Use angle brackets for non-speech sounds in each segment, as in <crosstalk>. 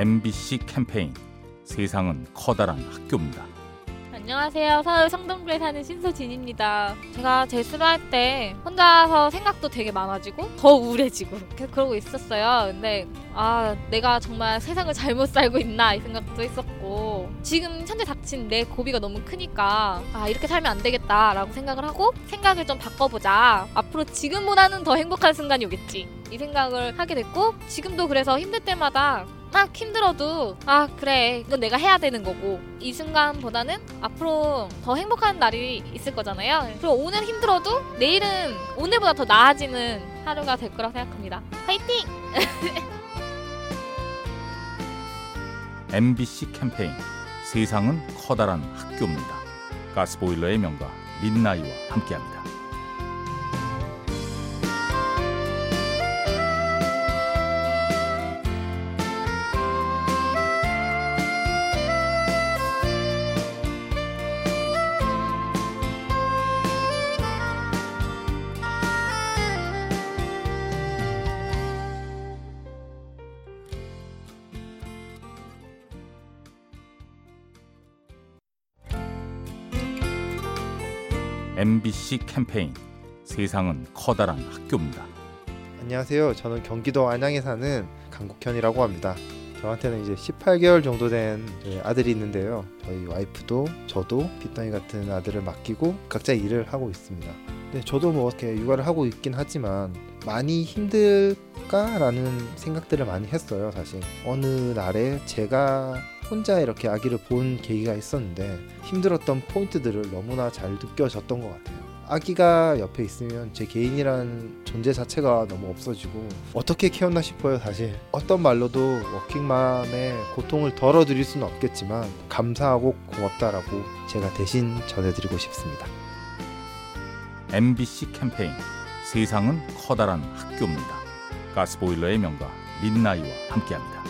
MBC 캠페인 세상은 커다란 학교입니다. 안녕하세요. 서울 성동구에 사는 신소진입니다. 제가 재수를 할 때 혼자서 생각도 되게 많아지고 더 우울해지고 그러고 있었어요. 근데 아 내가 정말 세상을 잘못 살고 있나 이 생각도 했었고 지금 현재 닥친 내 고비가 너무 크니까 아 이렇게 살면 안 되겠다라고 생각을 하고 생각을 좀 바꿔보자. 앞으로 지금보다는 더 행복한 순간이 오겠지. 이 생각을 하게 됐고 지금도 그래서 힘들 때마다 막 힘들어도 아 그래 이건 내가 해야 되는 거고 이 순간보다는 앞으로 더 행복한 날이 있을 거잖아요 그리고 오늘 힘들어도 내일은 오늘보다 더 나아지는 하루가 될 거라고 생각합니다 화이팅! <laughs> MBC 캠페인 세상은 커다란 학교입니다. 가스보일러의 명가 민나이와 함께합니다. MBC 캠페인 세상은 커다란 학교입니다. 안녕하세요. 저는 경기도 안양에 사는 강국현이라고 합니다. 저한테는 이제 18개월 정도 된 아들이 있는데요. 저희 와이프도 저도 빗덩이 같은 아들을 맡기고 각자 일을 하고 있습니다. 네, 저도 뭐 이렇게 육아를 하고 있긴 하지만 많이 힘들까라는 생각들을 많이 했어요. 사실 어느 날에 제가 혼자 이렇게 아기를 본 계기가 있었는데 힘들었던 포인트들을 너무나 잘 느껴졌던 것 같아요. 아기가 옆에 있으면 제 개인이라는 존재 자체가 너무 없어지고 어떻게 키웠나 싶어요 사실. 어떤 말로도 워킹맘의 고통을 덜어드릴 수는 없겠지만 감사하고 고맙다라고 제가 대신 전해드리고 싶습니다. MBC 캠페인. 세상은 커다란 학교입니다. 가스보일러의 명가 민나이와 함께합니다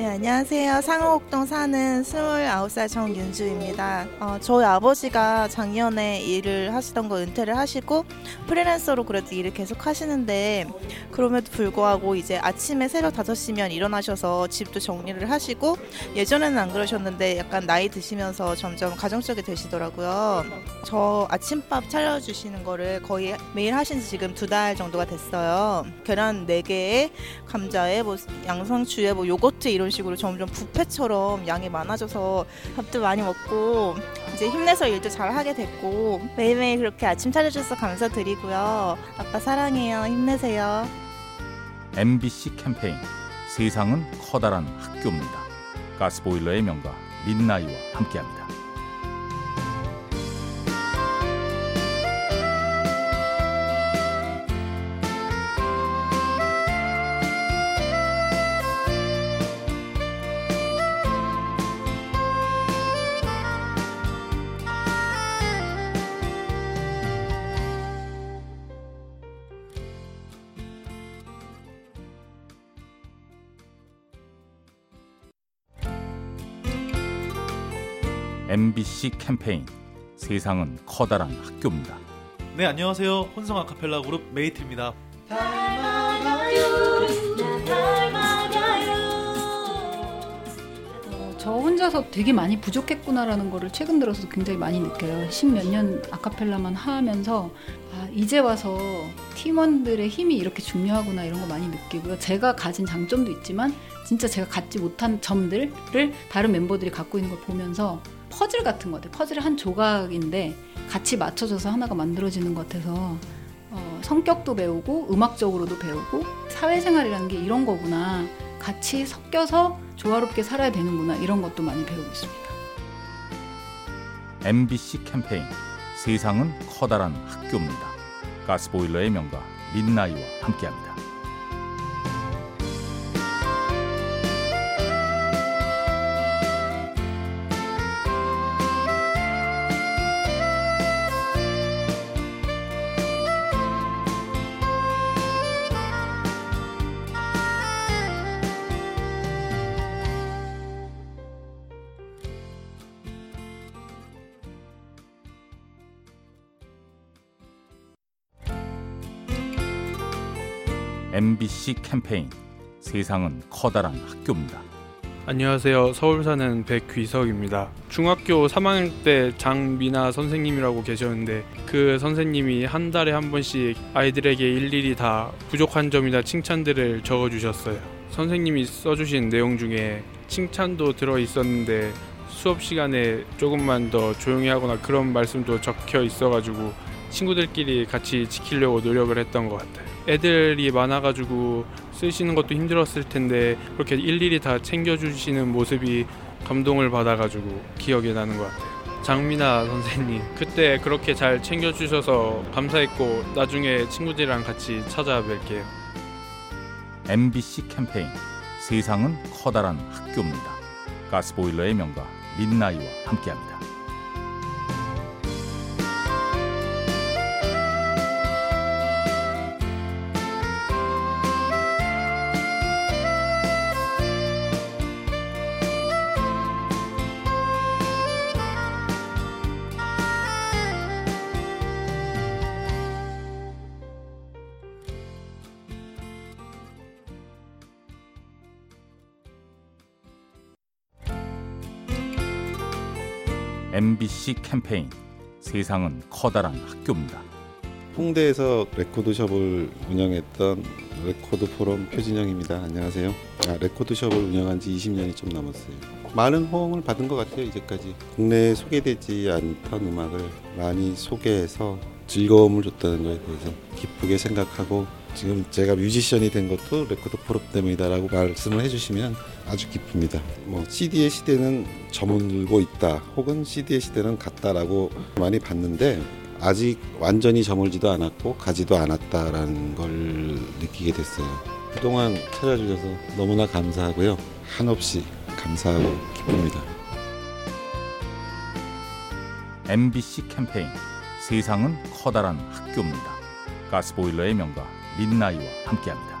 네, 안녕하세요. 상호옥동 사는 29살 정윤주입니다. 어, 저희 아버지가 작년에 일을 하시던 거 은퇴를 하시고 프리랜서로 그래도 일을 계속 하시는데 그럼에도 불구하고 이제 아침에 새벽 5시면 일어나셔서 집도 정리를 하시고 예전에는 안 그러셨는데 약간 나이 드시면서 점점 가정적이 되시더라고요. 저 아침밥 차려주시는 거를 거의 매일 하신 지 지금 두 달 정도가 됐어요. 계란 4개에 감자에 뭐 양상추에 뭐 요거트 이런 식으로 점점 뷔페처럼 양이 많아져서 밥도 많이 먹고 이제 힘내서 일도 잘 하게 됐고 매일매일 그렇게 아침 차려줘서 감사드리고요. 아빠 사랑해요. 힘내세요. MBC 캠페인 세상은 커다란 학교입니다. 가스보일러의 명가 민나이와 함께합니다. MBC 캠페인 세상은 커다란 학교입니다. 네 안녕하세요 혼성 아카펠라 그룹 메이트입니다. 어, 저 혼자서 되게 많이 부족했구나라는 거를 최근 들어서 굉장히 많이 느껴요. 십몇 년 아카펠라만 하면서 아, 이제 와서 팀원들의 힘이 이렇게 중요하구나 이런 거 많이 느끼고요. 제가 가진 장점도 있지만 진짜 제가 갖지 못한 점들을 다른 멤버들이 갖고 있는 걸 보면서 퍼즐 같은 것 같아요. 퍼즐의 한 조각인데 같이 맞춰져서 하나가 만들어지는 것 같아서 어, 성격도 배우고 음악적으로도 배우고 사회생활이라는 게 이런 거구나. 같이 섞여서 조화롭게 살아야 되는구나. 이런 것도 많이 배우고 있습니다. MBC 캠페인 세상은 커다란 학교입니다. 가스보일러의 명가 민나이와 함께합니다. MBC 캠페인 세상은 커다란 학교입니다. 안녕하세요. 서울 사는 백귀석입니다. 중학교 3학년 때 장미나 선생님이라고 계셨는데 그 선생님이 한 달에 한 번씩 아이들에게 일일이 다 부족한 점이나 칭찬들을 적어 주셨어요. 선생님이 써 주신 내용 중에 칭찬도 들어 있었는데 수업 시간에 조금만 더 조용히 하거나 그런 말씀도 적혀 있어 가지고 친구들끼리 같이 지키려고 노력을 했던 것 같아요. 애들이 많아가지고 쓰시는 것도 힘들었을 텐데 그렇게 일일이 다 챙겨주시는 모습이 감동을 받아가지고 기억에 나는 것 같아요. 장미나 선생님 그때 그렇게 잘 챙겨주셔서 감사했고 나중에 친구들이랑 같이 찾아뵐게요. MBC 캠페인 세상은 커다란 학교입니다. 가스보일러의 명가 민나이와 함께합니다. MBC 캠페인 세상은 커다란 학교입니다. 홍대에서 레코드숍을 운영했던 레코드 포럼 표진영입니다. 안녕하세요. 아, 레코드숍을 운영한 지 20년이 좀 넘었어요. 많은 호응을 받은 것 같아요. 이제까지 국내에 소개되지 않던 음악을 많이 소개해서 즐거움을 줬다는 것에 대해서 기쁘게 생각하고 지금 제가 뮤지션이 된 것도 레코드 포럼 때문이다라고 말씀을 해주시면 아주 기쁩니다. 뭐 CD의 시대는 저물고 있다, 혹은 CD의 시대는 갔다라고 많이 봤는데 아직 완전히 저물지도 않았고 가지도 않았다라는 걸 느끼게 됐어요. 그동안 찾아주셔서 너무나 감사하고요. 한없이 감사하고 기쁩니다. MBC 캠페인 세상은 커다란 학교입니다. 가스보일러의 명가 민나이와 함께합니다.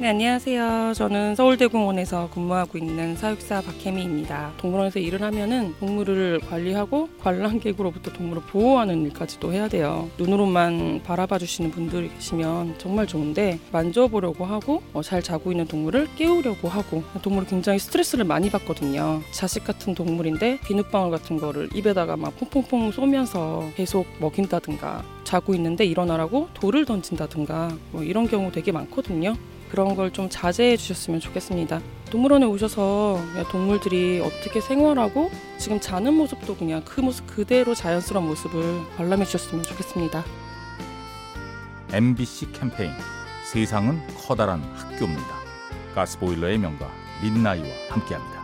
네, 안녕하세요. 저는 서울대공원에서 근무하고 있는 사육사 박혜미입니다. 동물원에서 일을 하면은 동물을 관리하고 관람객으로부터 동물을 보호하는 일까지도 해야 돼요. 눈으로만 바라봐 주시는 분들이 계시면 정말 좋은데 만져보려고 하고 어, 잘 자고 있는 동물을 깨우려고 하고 동물이 굉장히 스트레스를 많이 받거든요. 자식 같은 동물인데 비눗방울 같은 거를 입에다가 막 퐁퐁퐁 쏘면서 계속 먹인다든가 자고 있는데 일어나라고 돌을 던진다든가 뭐 이런 경우 되게 많거든요. 그런 걸 좀 자제해 주셨으면 좋겠습니다. 동물원에 오셔서 동물들이 어떻게 생활하고 지금 자는 모습도 그냥 그 모습 그대로 자연스러운 모습을 관람해 주셨으면 좋겠습니다. MBC 캠페인 세상은 커다란 학교입니다. 가스보일러의 명가 민나이와 함께합니다.